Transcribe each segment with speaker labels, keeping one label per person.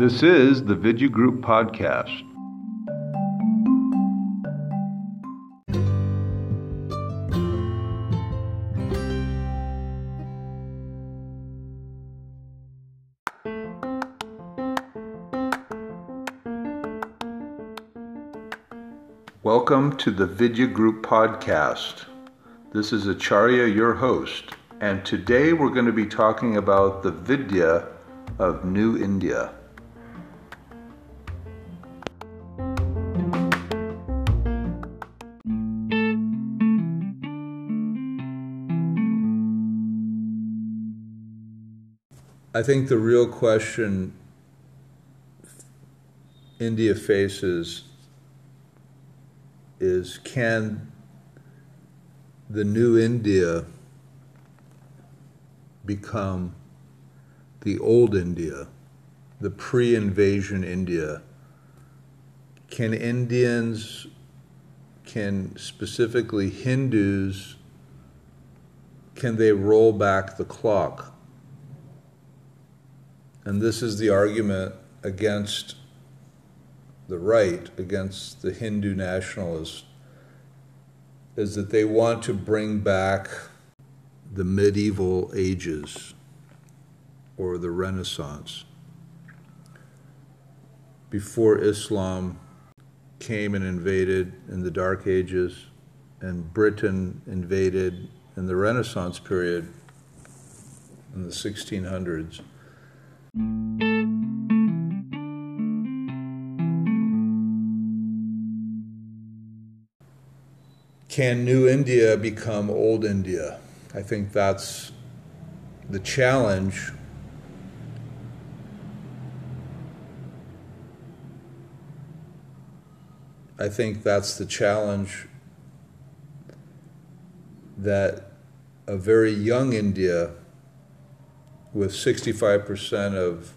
Speaker 1: This is the Vidya Group Podcast. Welcome to the Vidya Group Podcast. This is Acharya, your host, and today we're going to be talking about the Vidya of New India. I think the real question India faces is can the new India become the old India, the pre invasion India? Can Indians, can specifically Hindus, can they roll back the clock? And this is the argument against the right, against the Hindu nationalists, is that they want to bring back the medieval ages or the Renaissance. Before Islam came and invaded in the Dark Ages, and Britain invaded in the Renaissance period in the 1600s. Can New India become Old India? I think that's the challenge. I think that's the challenge that a very young India with 65% of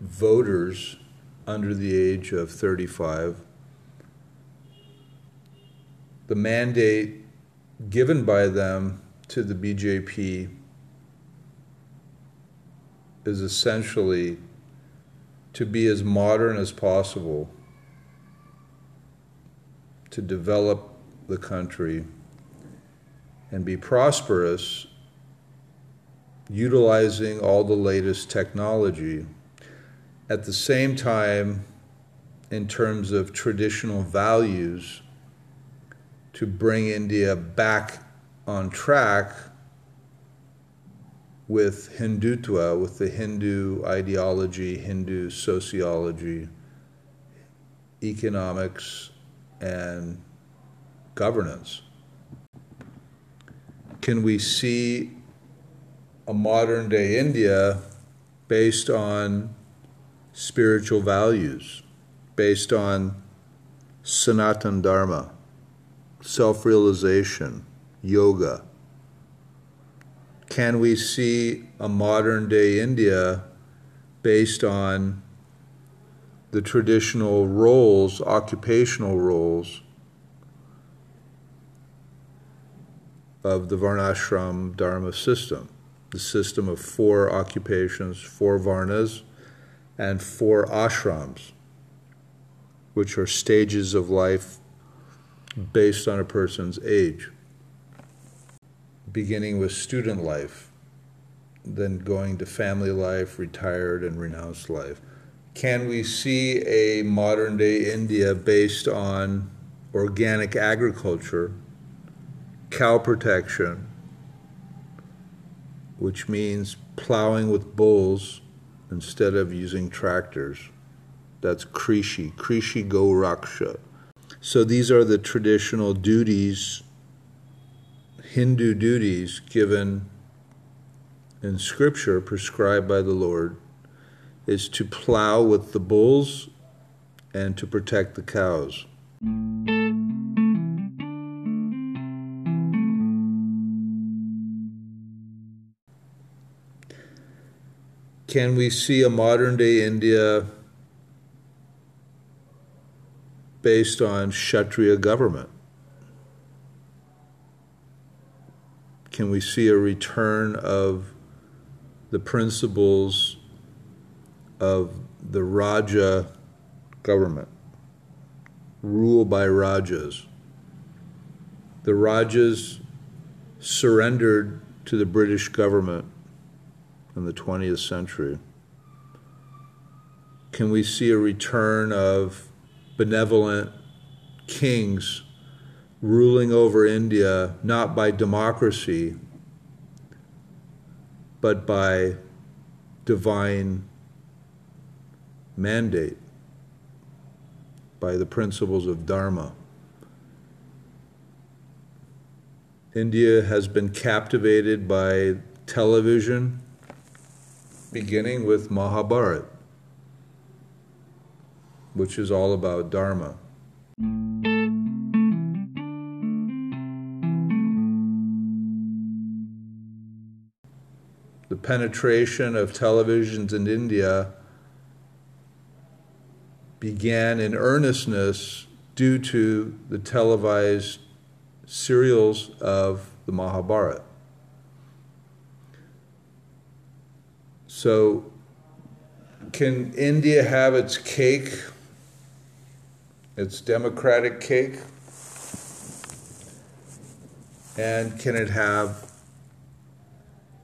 Speaker 1: voters under the age of 35, the mandate given by them to the BJP is essentially to be as modern as possible, to develop the country and be prosperous utilizing all the latest technology. At the same time, in terms of traditional values, to bring India back on track with Hindutva, with the Hindu ideology, Hindu sociology, economics, and governance. Can we see a modern day India based on spiritual values, based on Sanatan Dharma, self realization, yoga? Can we see a modern day India based on the traditional roles, occupational roles of the Varnashram Dharma system? The system of four occupations, four varnas, and four ashrams, which are stages of life based on a person's age, beginning with student life, then going to family life, retired, and renounced life. Can we see a modern day India based on organic agriculture, cow protection, which means plowing with bulls instead of using tractors. That's Krishi, Krishi Go Raksha. So these are the traditional duties, Hindu duties given in Scripture, prescribed by the Lord, is to plow with the bulls and to protect the cows. Can we see a modern day India based on Kshatriya government? Can we see a return of the principles of the Raja government, rule by Rajas. The Rajas surrendered to the British government in the 20th century. Can we see a return of benevolent kings ruling over India not by democracy, but by divine mandate, by the principles of Dharma? India has been captivated by television, beginning with Mahabharata, which is all about Dharma. The penetration of televisions in India began in earnestness due to the televised serials of the Mahabharata. So, can India have its cake, its democratic cake? And can it have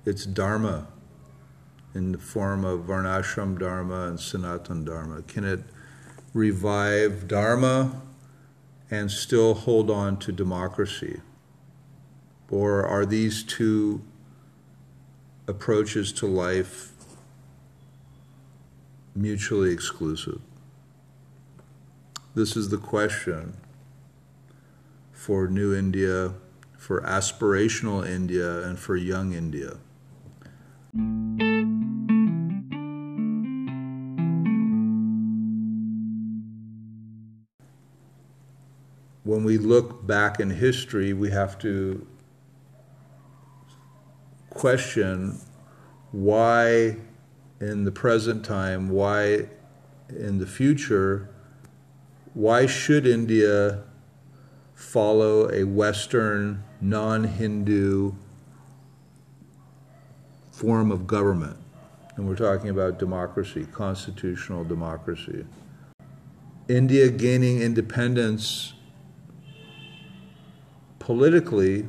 Speaker 1: its dharma in the form of Varnashram Dharma and Sanatan Dharma? Can it revive dharma and still hold on to democracy? Or are these two approaches to life mutually exclusive? This is the question for New India, for aspirational India, and for young India. when we look back in history, we have to question why in the present time, why in the future, why should India follow a Western, non Hindu form of government? And we're talking about democracy, constitutional democracy. India gaining independence politically,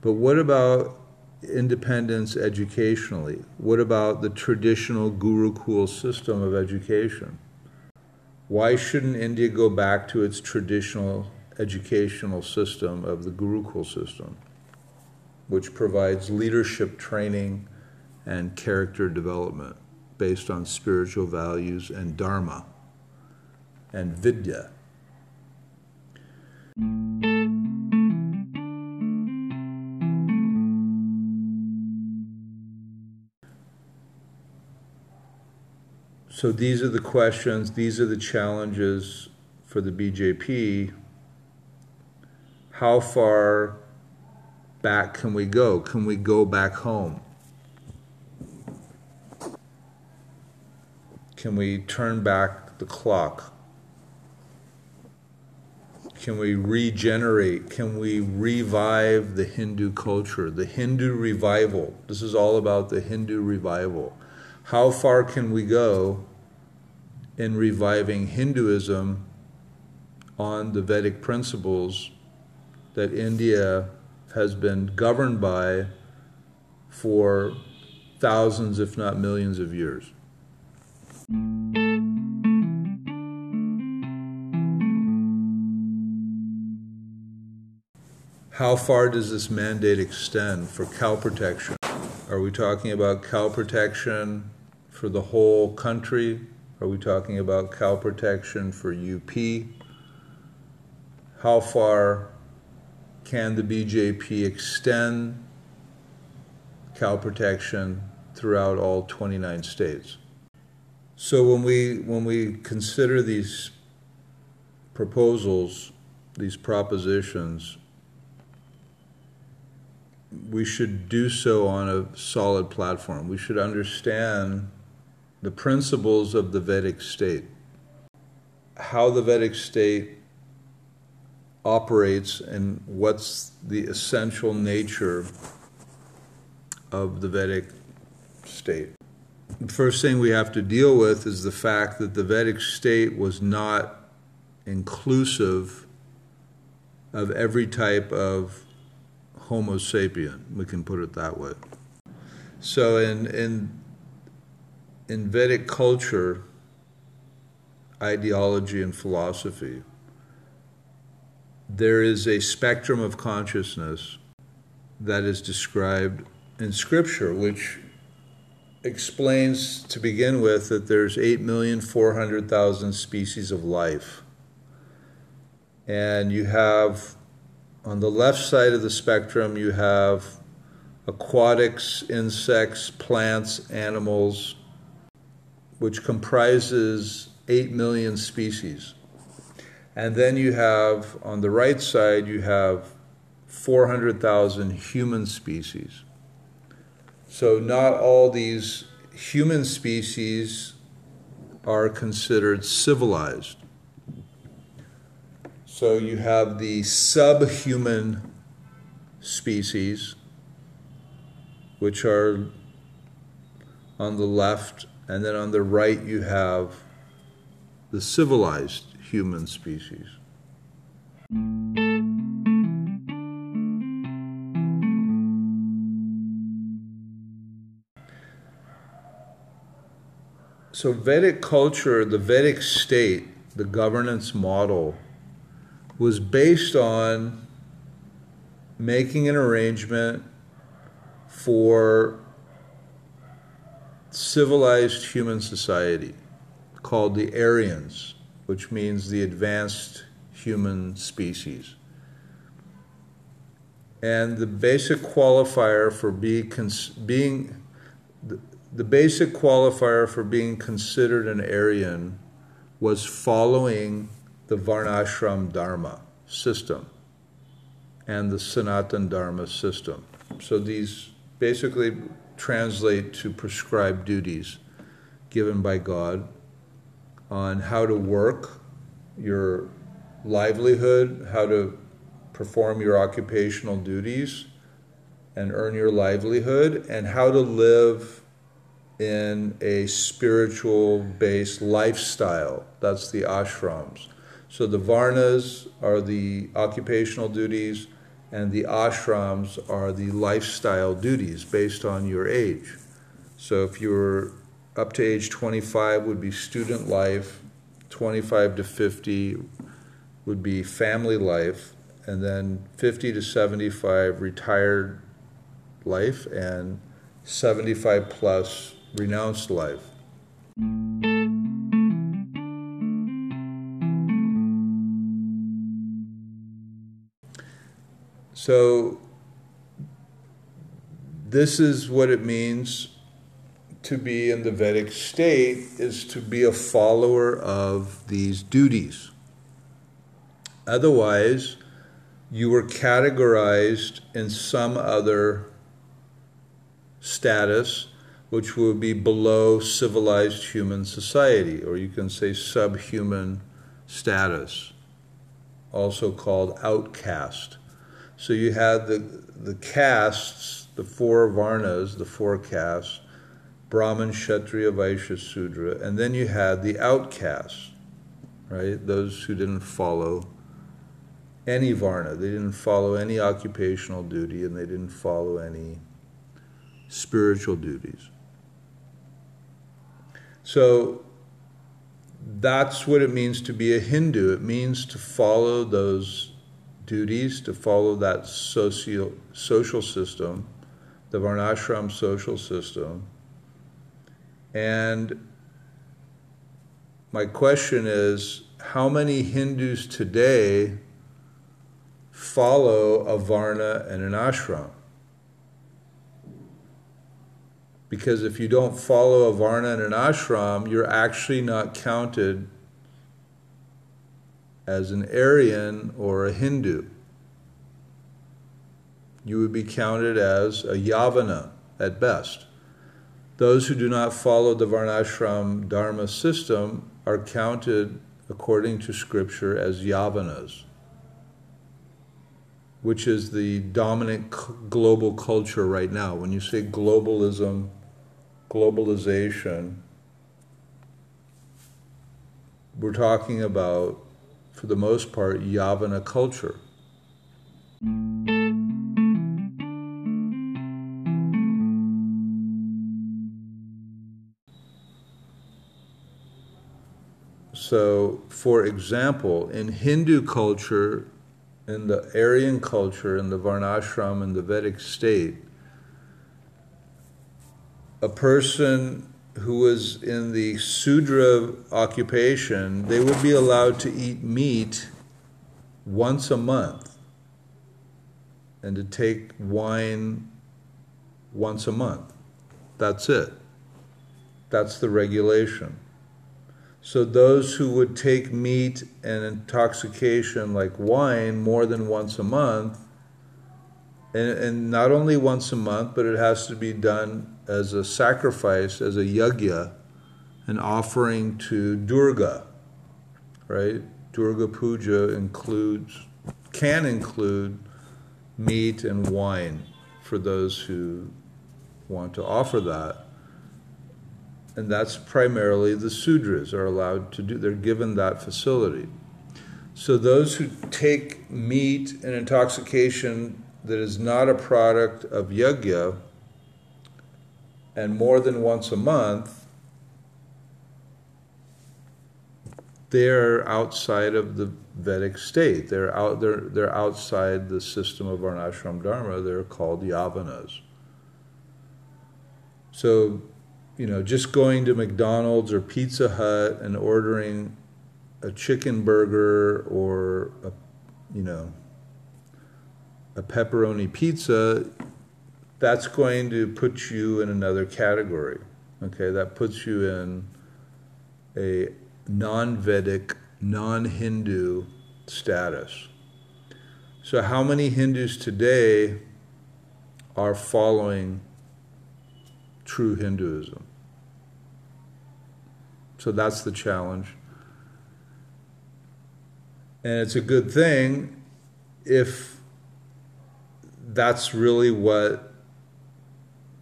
Speaker 1: but what about independence educationally? What about the traditional Gurukul system of education? Why shouldn't India go back to its traditional educational system of the Gurukul system, which provides leadership training and character development based on spiritual values and dharma and vidya? So these are the questions, these are the challenges for the BJP. How far back can we go? Can we go back home? Can we turn back the clock? Can we regenerate? Can we revive the Hindu culture, the Hindu revival? This is all about the Hindu revival how far can we go in reviving Hinduism on the Vedic principles that India has been governed by for thousands, if not millions, of years? How far does this mandate extend for cow protection? Are we talking about cow protection for the whole country? Are we talking about cow protection for UP? How far can the BJP extend cow protection throughout all 29 states? So when we when we consider these proposals, these propositions, we should do so on a solid platform. We should understand the principles of the Vedic state, how the Vedic state operates, and what's the essential nature of the Vedic state. the first thing we have to deal with is the fact that the Vedic state was not inclusive of every type of Homo sapien. We can put it that way. So in in in Vedic culture, ideology and philosophy, there is a spectrum of consciousness that is described in Scripture, which explains to begin with that there's 8,400,000 species of life. And you have, on the left side of the spectrum, you have aquatics, insects, plants, animals, which comprises 8 million species. And then you have, on the right side, you have 400,000 human species. So, not all these human species are considered civilized. So, you have the subhuman species, which are on the left, and then on the right, you have the civilized human species. So, Vedic culture, the Vedic state, the governance model, was based on making an arrangement for civilized human society called the Aryans, which means the advanced human species. And the basic qualifier for be being the basic qualifier for being considered an Aryan was following the Varnashram Dharma system and the Sanatan Dharma system. So these basically translate to prescribed duties given by God on how to work your livelihood, how to perform your occupational duties and earn your livelihood, and how to live in a spiritual based lifestyle. That's the ashrams. So the varnas are the occupational duties, and the ashrams are the lifestyle duties based on your age. So if you're up to age 25 would be student life, 25 to 50 would be family life, and then 50 to 75 retired life, and 75 plus renounced life. So, this is what it means to be in the Vedic state is to be a follower of these duties. Otherwise, you were categorized in some other status which would be below civilized human society, or you can say subhuman status, also called outcast. So you had the, the castes, the four varnas, the four castes, Brahman, Kshatriya, Vaishya, Sudra, and then you had the outcasts, right? Those who didn't follow any varna, they didn't follow any occupational duty, and they didn't follow any spiritual duties. So that's what it means to be a Hindu. It means to follow those duties, to follow that socio, social system, the Varnashram social system. And my question is how many Hindus today follow a Varna and an ashram? Because if you don't follow a varna and an ashram, you're actually not counted as an Aryan or a Hindu. You would be counted as a Yavana at best. Those who do not follow the Varnashram Dharma system are counted, according to Scripture, as Yavanas which is the dominant global culture right now. When you say globalism, globalization, we're talking about, for the most part, Yavana culture. So, for example, in Hindu culture, in the Aryan culture, in the Varnashram, in the Vedic state, a person who was in the Sudra occupation, they would be allowed to eat meat once a month and to take wine once a month. That's it. That's the regulation. So those who would take meat and intoxication like wine more than once a month, and, and not only once a month, but it has to be done as a sacrifice, as a yagya, an offering to Durga, right? Durga Puja includes, can include meat and wine for those who want to offer that and that's primarily the Sudras are allowed to do, they're given that facility. So those who take meat and intoxication that is not a product of yajna and more than once a month, they're outside of the Vedic state. They're out. They're they're outside the system of Varnashram Dharma. They're called yavanas. So you know, just going to McDonald's or Pizza Hut and ordering a chicken burger or a, you know, a pepperoni pizza, that's going to put you in another category. Okay, that puts you in a non Vedic, non Hindu status. So, how many Hindus today are following true Hinduism. So that's the challenge. And it's a good thing if that's really what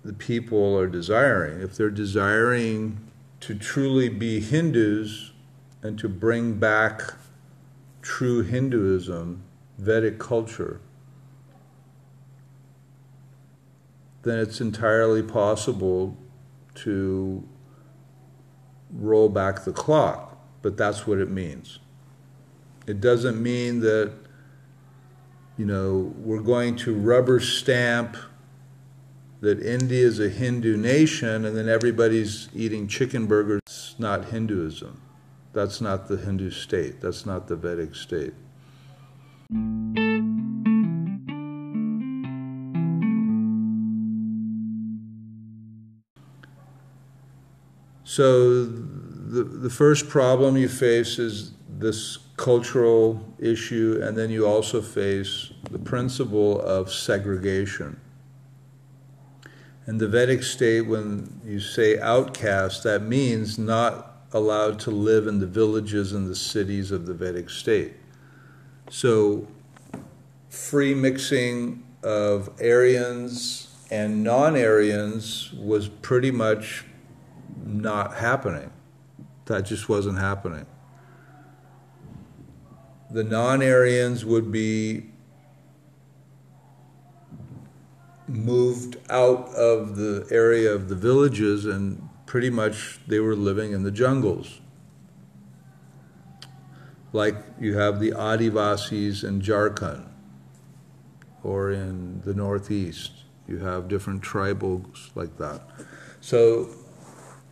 Speaker 1: the people are desiring. If they're desiring to truly be Hindus and to bring back true Hinduism, Vedic culture, then it's entirely possible to roll back the clock. But that's what it means. It doesn't mean that, you know, we're going to rubber stamp that India is a Hindu nation and then everybody's eating chicken burgers. It's not Hinduism. That's not the Hindu state. That's not the Vedic state. So the, the first problem you face is this cultural issue, and then you also face the principle of segregation. In the Vedic state, when you say outcast, that means not allowed to live in the villages and the cities of the Vedic state. So, free mixing of Aryans and non Aryans was pretty much not happening. That just wasn't happening. The non Aryans would be moved out of the area of the villages and pretty much they were living in the jungles. Like you have the Adivasis in Jharkhand or in the Northeast. You have different tribals like that. So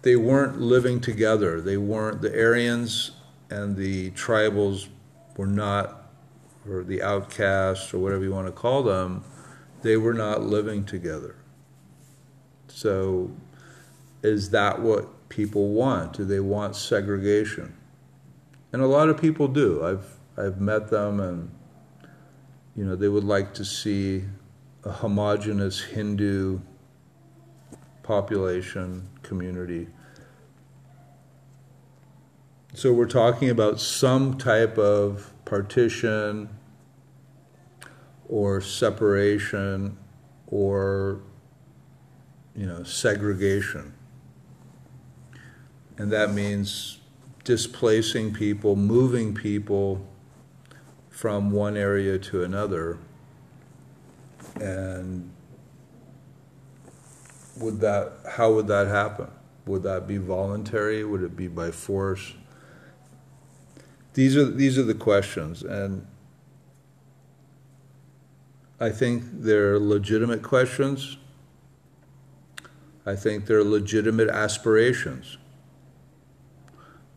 Speaker 1: they weren't living together. They weren't, the Aryans and the tribals were not, or the outcasts, or whatever you want to call them, they were not living together. So, is that what people want? Do they want segregation? And a lot of people do. I've, I've met them, and you know, they would like to see a homogenous Hindu population community. So we're talking about some type of partition or separation or you know segregation And that means displacing people, moving people from one area to another. And would that, how would that happen? Would that be voluntary? Would it be by force? These are, these are the questions. And I think they're legitimate questions. I think they're legitimate aspirations.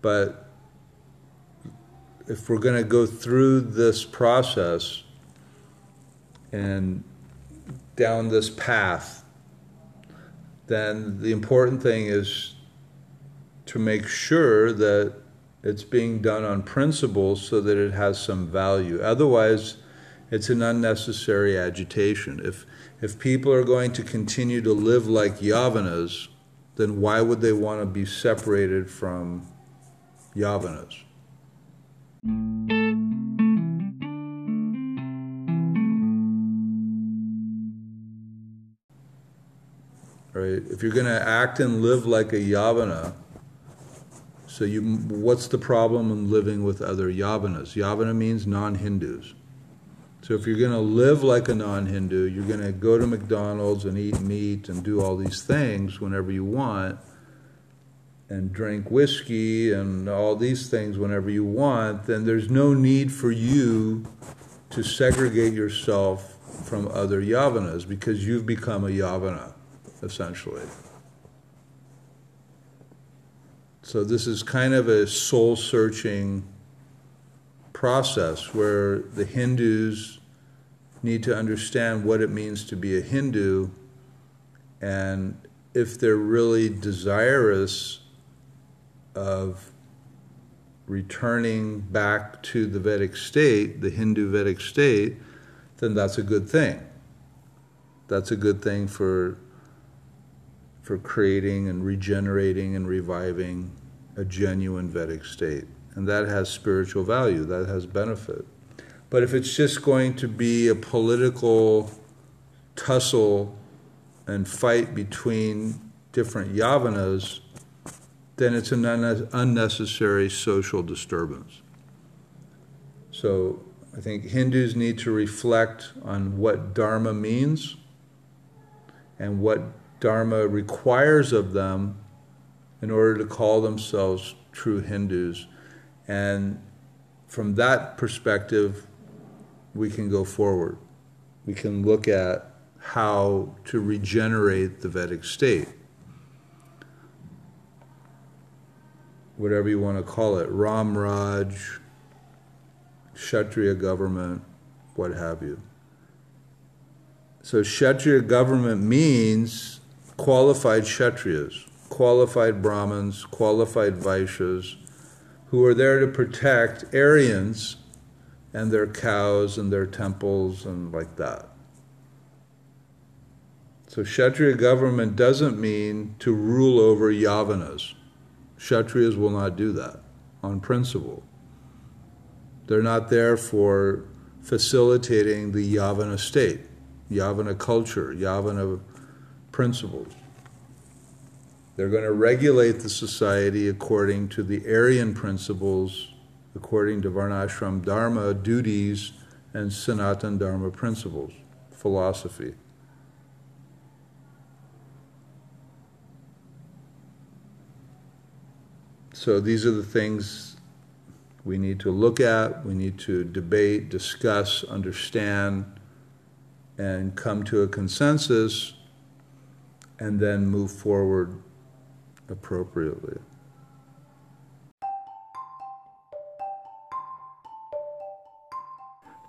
Speaker 1: But if we're going to go through this process and down this path, then the important thing is to make sure that it's being done on principle so that it has some value. Otherwise, it's an unnecessary agitation. If if people are going to continue to live like Yavanas, then why would they want to be separated from Yavanas? Right? If you're going to act and live like a Yavana, so you, what's the problem in living with other Yavanas? Yavana means non-Hindus. So if you're going to live like a non-Hindu, you're going to go to McDonald's and eat meat and do all these things whenever you want and drink whiskey and all these things whenever you want, then there's no need for you to segregate yourself from other yavanas because you've become a yavana, essentially. So this is kind of a soul searching process where the Hindus need to understand what it means to be a Hindu and if they're really desirous of returning back to the Vedic state, the Hindu Vedic state, then that's a good thing. That's a good thing for for creating and regenerating and reviving a genuine Vedic state and that has spiritual value, that has benefit. But if it's just going to be a political tussle and fight between different yavanas, then it's an unnecessary social disturbance. So I think Hindus need to reflect on what Dharma means and what Dharma requires of them in order to call themselves true Hindus and from that perspective, we can go forward. We can look at how to regenerate the Vedic state. Whatever you want to call it, Ram Raj, Kshatriya government, what have you. So Kshatriya government means qualified Kshatriyas, qualified Brahmins, qualified Vaishyas, who are there to protect Aryans and their cows and their temples and like that. So Kshatriya government doesn't mean to rule over Yavanas. Kshatriyas will not do that on principle. They're not there for facilitating the Yavana state, Yavana culture, Yavana principles. They're going to regulate the society according to the Aryan principles, according to Varnashram Dharma duties and Sanatan Dharma principles, philosophy. So these are the things we need to look at, we need to debate, discuss, understand, and come to a consensus, and then move forward appropriately.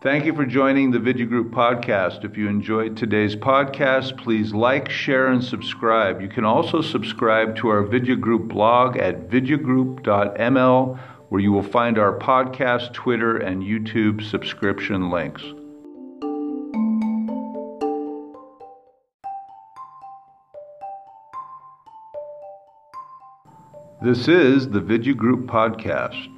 Speaker 1: Thank you for joining the Vidya Group podcast. If you enjoyed today's podcast, please like, share, and subscribe. You can also subscribe to our Vidya Group blog at vidyagroup.ml, where you will find our podcast, Twitter, and YouTube subscription links. This is the Vidya Group Podcast.